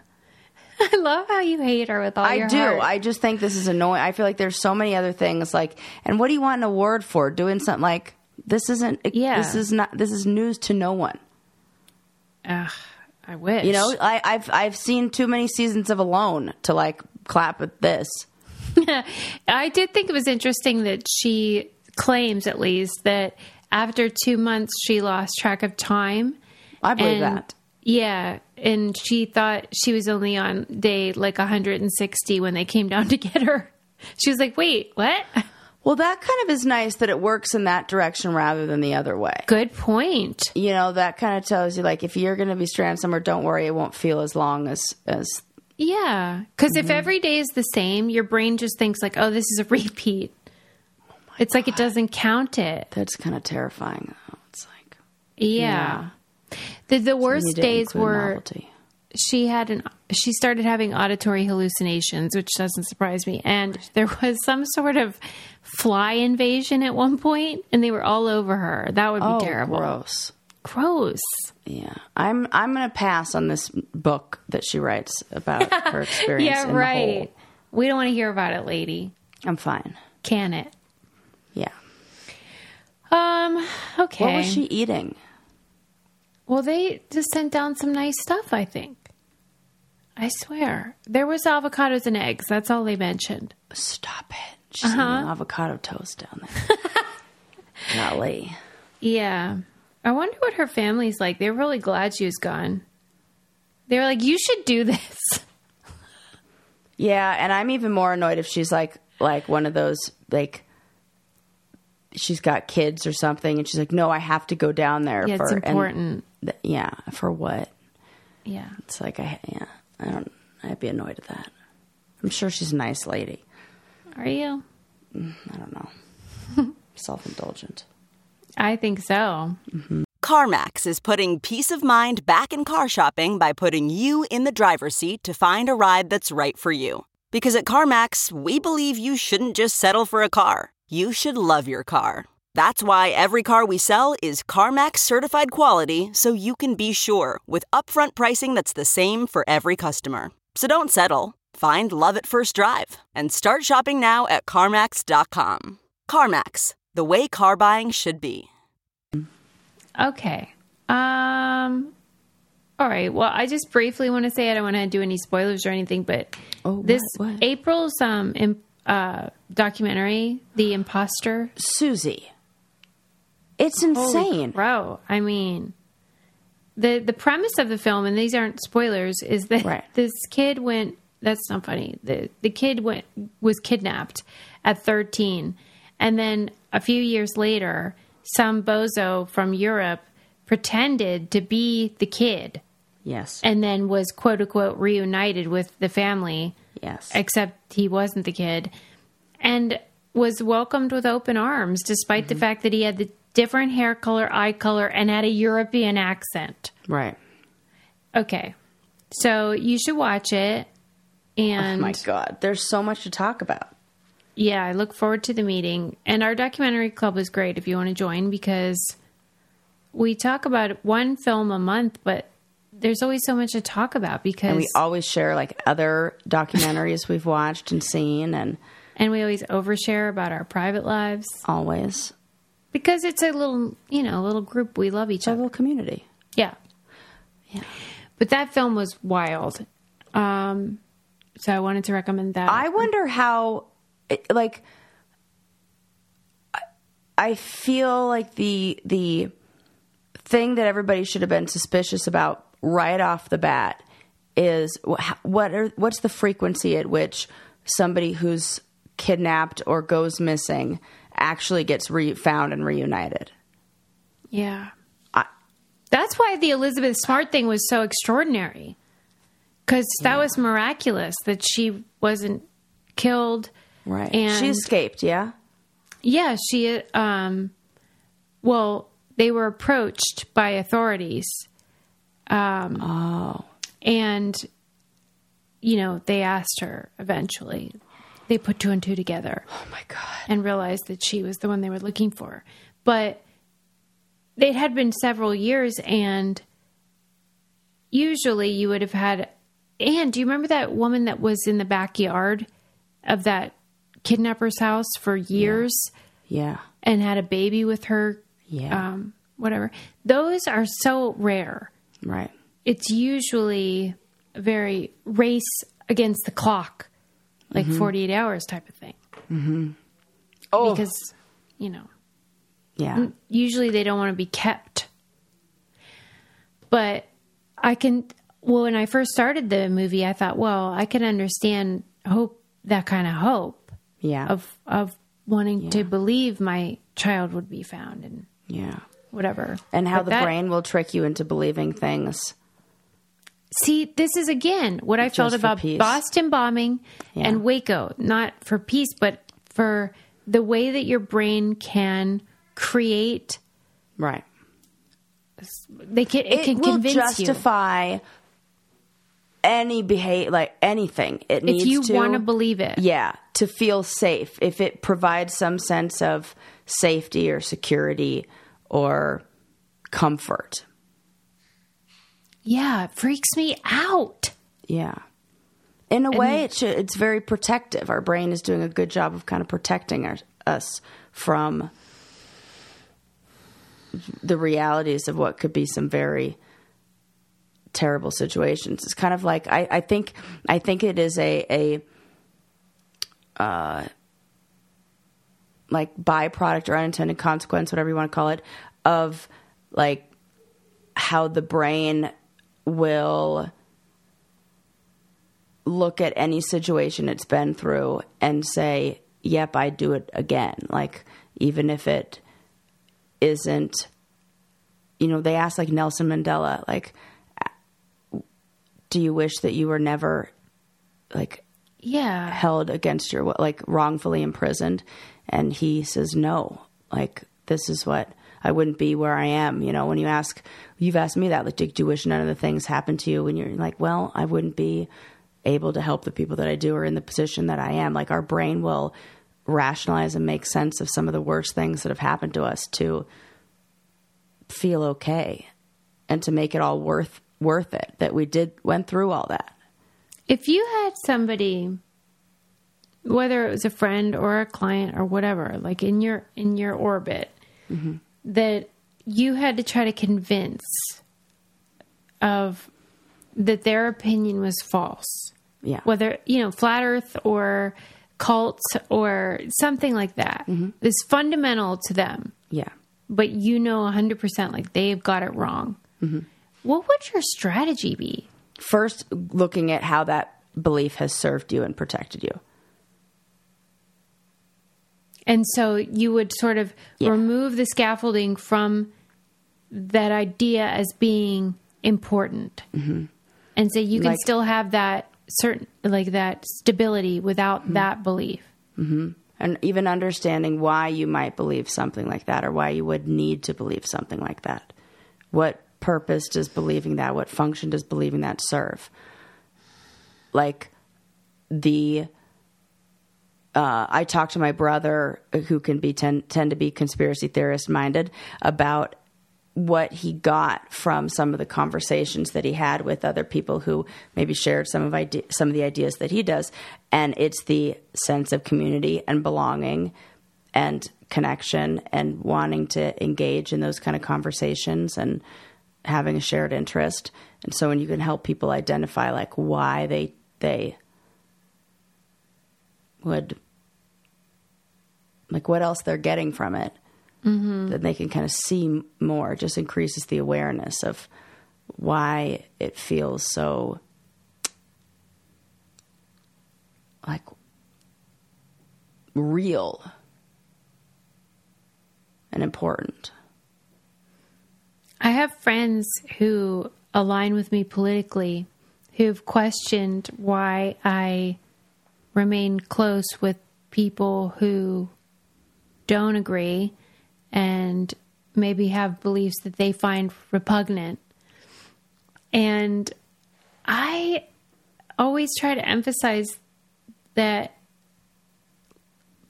I love how you hate her with all I your do. heart. I just think this is annoying. I feel like there's so many other things like, and what do you want an award for? Doing something like this isn't. Yeah. This is not. This is news to no one. Ugh, I wish. You know, I, I've I've seen too many seasons of Alone to like clap at this. I did think it was interesting that she claims, at least, that after two months she lost track of time. I believe And- that. Yeah, and she thought she was only on day like 160 when they came down to get her. She was like, "Wait, what?" Well, that kind of is nice that it works in that direction rather than the other way. Good point. You know, that kind of tells you like if you're going to be stranded somewhere, don't worry, it won't feel as long as as Yeah, because Mm-hmm. if every day is the same, your brain just thinks like, "Oh, this is a repeat." It's like it doesn't count it. that's kind of terrifying. though. It's like Yeah. The the you worst days were novelty. she had an she started having auditory hallucinations, which doesn't surprise me. And there was some sort of fly invasion at one point, and they were all over her. That would be oh, terrible. gross. Gross. Yeah, I'm I'm going to pass on this book that she writes about her experience. Yeah, the right. We don't want to hear about it, lady. I'm fine. Can it? Yeah. Um. Okay. What was she eating? Well, they just sent down some nice stuff. I think. I swear there was avocados and eggs. That's all they mentioned. Stop it. She's Uh-huh. eating avocado toast down there. Golly. Yeah. I wonder what her family's like. They're really glad she was gone. They were like, "You should do this." Yeah, and I'm even more annoyed if she's like like one of those like she's got kids or something, and she's like, "No, I have to go down there." Yeah, for, it's important. th- yeah, for what? Yeah. It's like I yeah, I don't. I'd be annoyed at that. I'm sure she's a nice lady. Are you? Mm, I don't know. Self indulgent. I think so. Mm-hmm. CarMax is putting peace of mind back in car shopping by putting you in the driver's seat to find a ride that's right for you. Because at CarMax, we believe you shouldn't just settle for a car, you should love your car. That's why every car we sell is CarMax certified quality so you can be sure with upfront pricing that's the same for every customer. So don't settle. Find love at first drive and start shopping now at CarMax.com. CarMax, the way car buying should be. Okay. Um. All right. Well, I just briefly want to say I don't want to do any spoilers or anything, but Oh, this what? What? April's um im- uh documentary, The Imposter. Susie. It's insane. Bro, I mean, the the premise of the film, and these aren't spoilers, is that Right. this kid went. That's not funny. the The kid went was kidnapped at thirteen, and then a few years later, some bozo from Europe pretended to be the kid, Yes. and then was quote unquote reunited with the family yes. except he wasn't the kid, and was welcomed with open arms, despite Mm-hmm. the fact that he had the different hair color, eye color, and had a European accent. right. Okay, so you should watch it. And Oh my God. There's so much to talk about. yeah, I look forward to the meeting. And our documentary club is great if you want to join because we talk about one film a month, but there's always so much to talk about because And we always share like other documentaries we've watched and seen, and and we always overshare about our private lives. always because it's a little you know a little group we love each a other little community. Yeah. Yeah but that film was wild um so i wanted to recommend that I wonder how, it- like, I- I feel like the the thing that everybody should have been suspicious about right off the bat is what are what's the frequency at which somebody who's kidnapped or goes missing actually gets re- found and reunited. yeah I- that's why the elizabeth smart thing was so extraordinary because that was miraculous that she wasn't killed Right. And- she escaped, yeah? yeah she um well they were approached by authorities um Oh. and you know they asked her eventually they put two and two together Oh my god. and realized that she was the one they were looking for but it had been several years and usually you would have had And do you remember that woman that was in the backyard of that kidnapper's house for years Yeah. and had a baby with her? Yeah. Um, whatever. Those are so rare. Right. It's usually very race against the clock, like 48 hours type of thing. Mm-hmm. Oh. Because, you know, Yeah. usually they don't want to be kept. But I can, well, when I first started the movie, I thought, well, I can understand hope, that kind of hope Yeah. of, of wanting to believe my child would be found and yeah. Whatever. And how But the that- brain will trick you into believing things. See, this is again what I felt Just about peace. Boston bombing Yeah. and Waco, not for peace, but for the way that your brain can create. Right. They can it, It, can will convince you justify any behavior, like anything. It needs if you want to believe it. Yeah, to feel safe. If it provides some sense of safety or security or comfort. Yeah, it freaks me out. Yeah. In a way, it should, it's very protective. Our brain is doing a good job of kind of protecting our, us from the realities of what could be some very terrible situations. It's kind of like I, I think I think it is a a uh, like byproduct or unintended consequence, whatever you want to call it, of like how the brain will look at any situation it's been through and say, "Yep, I do it again." Like even if it isn't, you know, they asked like Nelson Mandela, like, "Do you wish that you were never like Yeah. held against your like wrongfully imprisoned?" And he says, "No, like this is what." I wouldn't be where I am. You know, when you ask, you've asked me that, like, do you wish none of the things happened to you? When you're like, well, I wouldn't be able to help the people that I do or in the position that I am. Like our brain will rationalize and make sense of some of the worst things that have happened to us to feel okay and to make it all worth worth it that we did went through all that. If you had somebody whether it was a friend or a client or whatever, like in your in your orbit mm-hmm. that you had to try to convince of that their opinion was false. Yeah. Whether, you know, flat earth or cults or something like that mm-hmm. is fundamental to them. Yeah. But you know 100% like they've got it wrong. Mm-hmm. What would your strategy be? First looking at how that belief has served you and protected you. And so you would sort of Yeah. remove the scaffolding from that idea as being important. Mm-hmm. And so you can Like- still have that certain, like that stability without mm-hmm. that belief. Mm-hmm. and even understanding why you might believe something like that or why you would need to believe something like that. What purpose does believing that, what function does believing that serve? Like the uh, I talked to my brother, who can be tend, tend to be conspiracy theorist minded, about what he got from some of the conversations that he had with other people who maybe shared some of ide- some of the ideas that he does, and it's the sense of community and belonging and connection and wanting to engage in those kind of conversations and having a shared interest. And so when you can help people identify like why they they would like what else they're getting from it mm-hmm. then they can kind of see more It just increases the awareness of why it feels so like real and important. I have friends who align with me politically who've questioned why I remain close with people who don't agree and maybe have beliefs that they find repugnant. And I always try to emphasize that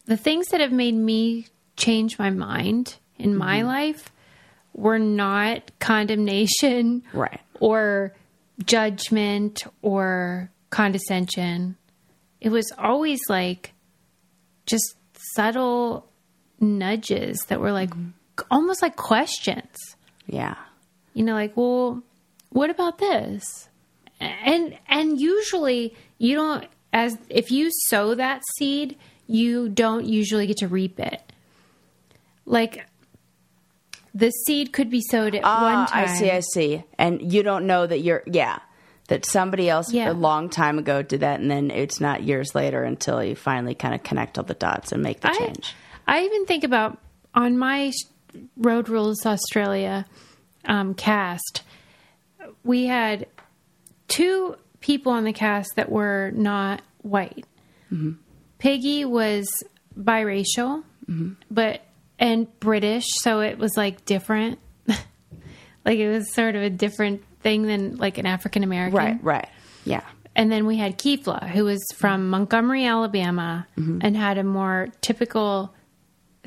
the things that have made me change my mind in my mm-hmm. life were not condemnation Right. or judgment or condescension. It was always like just subtle nudges that were like almost like questions. Yeah. You know, like, well, what about this? And and usually you don't as if you sow that seed, you don't usually get to reap it. Like the seed could be sowed at Ah, one time. I see, I see. And you don't know that you're, yeah, that somebody else Yeah. a long time ago did that, and then it's not years later until you finally kind of connect all the dots and make the I, change. I even think about on my Road Rules Australia um, cast, we had two people on the cast that were not white. Mm-hmm. Piggy was biracial, mm-hmm. but and British, so it was like different. like it was sort of a different thing than like an African American. Right, right. Yeah. And then we had Kefla, who was from Montgomery, Alabama, mm-hmm. and had a more typical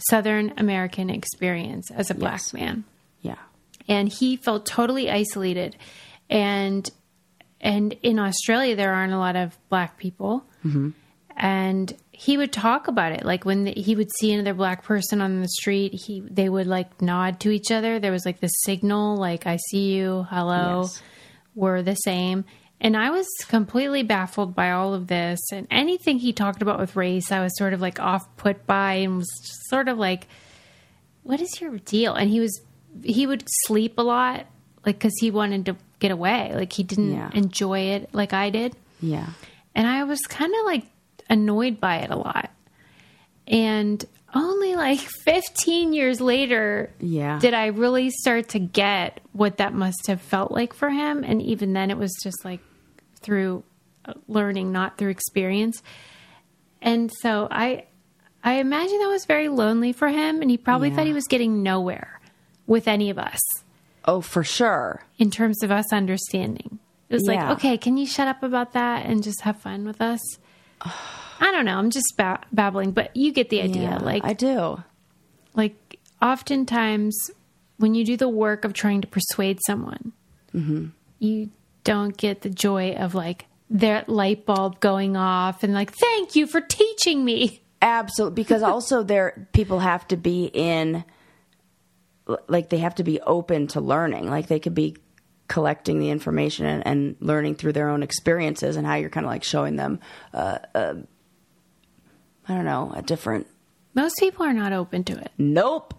Southern American experience as a black Yes. man. Yeah. And he felt totally isolated. And and in Australia, there aren't a lot of black people. Mm-hmm. And he would talk about it, like when he would see another black person on the street, he they would like nod to each other. There was like this signal, like "I see you, hello." Yes. were the same. And I was completely baffled by all of this. And anything he talked about with race, I was sort of like off put by and was sort of like, what is your deal? And he was, he would sleep a lot, like, because he wanted to get away. Like, he didn't Yeah. enjoy it like I did. Yeah. And I was kind of like annoyed by it a lot. And only like 15 years later Yeah. did I really start to get what that must have felt like for him. And even then, it was just like through uh, learning, not through experience. And so I, I imagine that was very lonely for him. And he probably Yeah. thought he was getting nowhere with any of us Oh, for sure. in terms of us understanding. It was Yeah. like, okay, can you shut up about that and just have fun with us? I don't know. I'm just ba- babbling, but you get the idea. Yeah, like, I do. like oftentimes when you do the work of trying to persuade someone, Mm-hmm. you don't get the joy of like their light bulb going off and like, thank you for teaching me. Absolutely, because also there people have to be in, like they have to be open to learning. Like they could be collecting the information and, and learning through their own experiences, and how you're kind of like showing them, uh, uh, I don't know, a different. Most people are not open to it. Nope.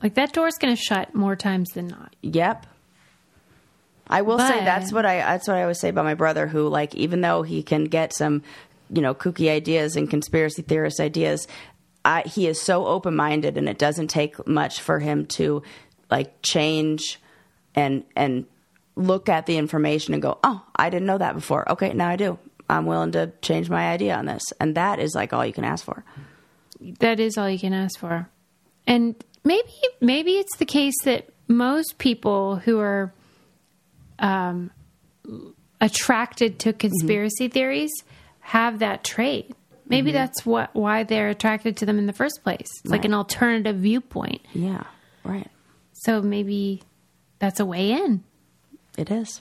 Like that door's going to shut more times than not. Yep. I will say that's what I that's what I always say about my brother who like even though he can get some you know kooky ideas and conspiracy theorist ideas I, he is so open-minded and it doesn't take much for him to like change and and look at the information and go oh I didn't know that before. Okay now I do. I'm willing to change my idea on this. And that is like all you can ask for. That is all you can ask for. And maybe maybe it's the case that most people who are um, attracted to conspiracy theories have that trait. Maybe that's what why they're attracted to them in the first place. It's like an alternative viewpoint. yeah right So maybe that's a way in. it is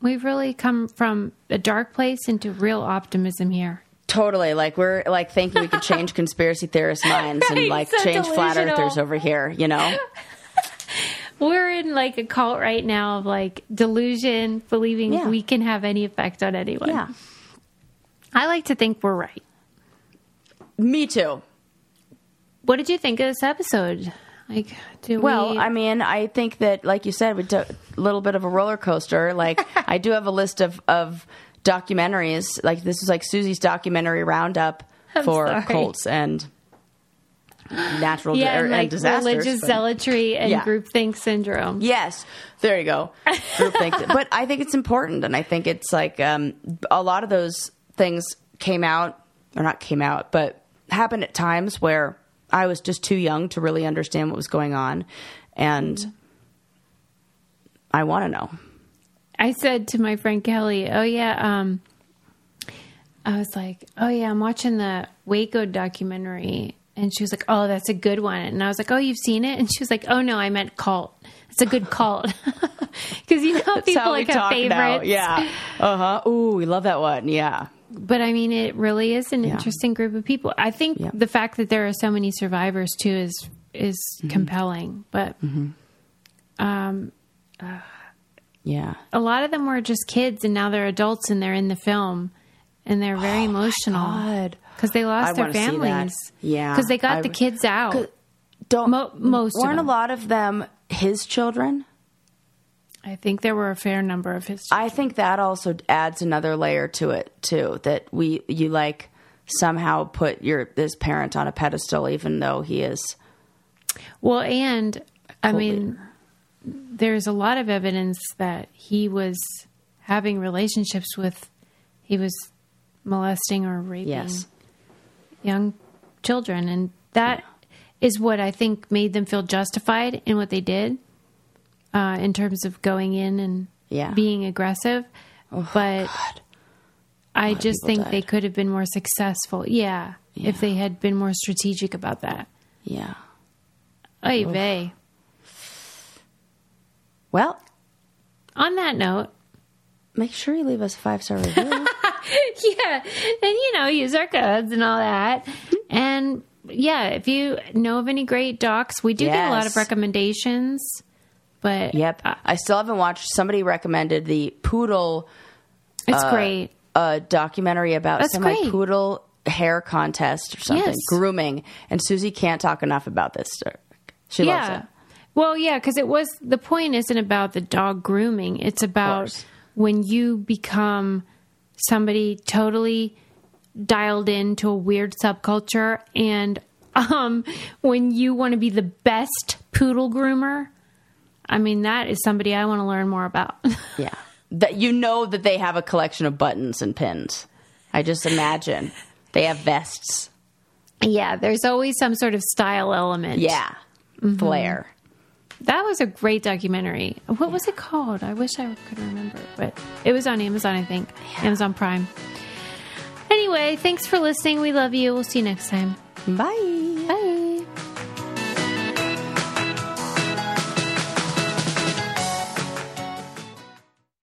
We've really come from a dark place into real optimism here. Totally. Like we're like thinking we could change conspiracy theorists' minds and like so change flat earthers over here, you know? We're in like a cult right now of like delusion, believing Yeah. we can have any effect on anyone. Yeah. I like to think we're right. Me too. What did you think of this episode? Like, do we Well, we? I mean, I think that like you said, we took a little bit of a roller coaster. Like I do have a list of of documentaries. Like this is like Susie's documentary roundup I'm for sorry. cults and natural yeah, or, and like disasters. religious but- zealotry and Yeah. groupthink syndrome. Yes, there you go. Groupthink. but I think it's important, and I think it's like um, a lot of those things came out, or not came out, but happened at times where I was just too young to really understand what was going on, and I want to know. I said to my friend Kelly, "Oh yeah, um, I was like, oh yeah, I'm watching the Waco documentary." And she was like, "Oh, that's a good one." And I was like, "Oh, you've seen it?" And she was like, "Oh no, I meant cult. It's a good cult." because you know people like have favorites. now. Yeah. Uh huh. Ooh, we love that one. Yeah. but I mean, it really is an interesting group of people. I think Yeah. the fact that there are so many survivors too is is Mm-hmm. compelling. But um Yeah. a lot of them were just kids, and now they're adults, and they're in the film, and they're very emotional Oh God. Because they I lost their see that. families. Yeah. because they got I the kids out. Don't Mo- most weren't a lot of them his children. I think there were a fair number of his. I think that also adds another layer to it too. That we you like somehow put your this parent on a pedestal, even though he is. Well, and I mean, there's a lot of evidence that he was having relationships with, he was molesting or raping Yes. Young children. And that is what I think made them feel justified in what they did uh, in terms of going in and Yeah. being aggressive. but I just think died. they could have been more successful. Yeah, If they had been more strategic about that. Yeah. Oy vey. Well, On that note, make sure you leave us a five star review. yeah, and you know, use our codes and all that. And yeah, if you know of any great docs, we do get a lot of recommendations. But yep. uh, I still haven't watched. Somebody recommended the poodle it's great. uh, documentary about That's semi great. poodle hair contest or something, Yes. grooming. And Susie can't talk enough about this. She loves Yeah. it. Well, yeah, because it was the point isn't about the dog grooming. It's about when you become somebody totally dialed into a weird subculture, and um, when you want to be the best poodle groomer. I mean, that is somebody I want to learn more about. Yeah. That you know that they have a collection of buttons and pins. I just imagine they have vests. yeah, there's always some sort of style element. Yeah. Mm-hmm. Flair. That was a great documentary. What was it called? I wish I could remember, but it was on Amazon, I think. Amazon Prime. Anyway, thanks for listening. We love you. We'll see you next time. Bye. Bye.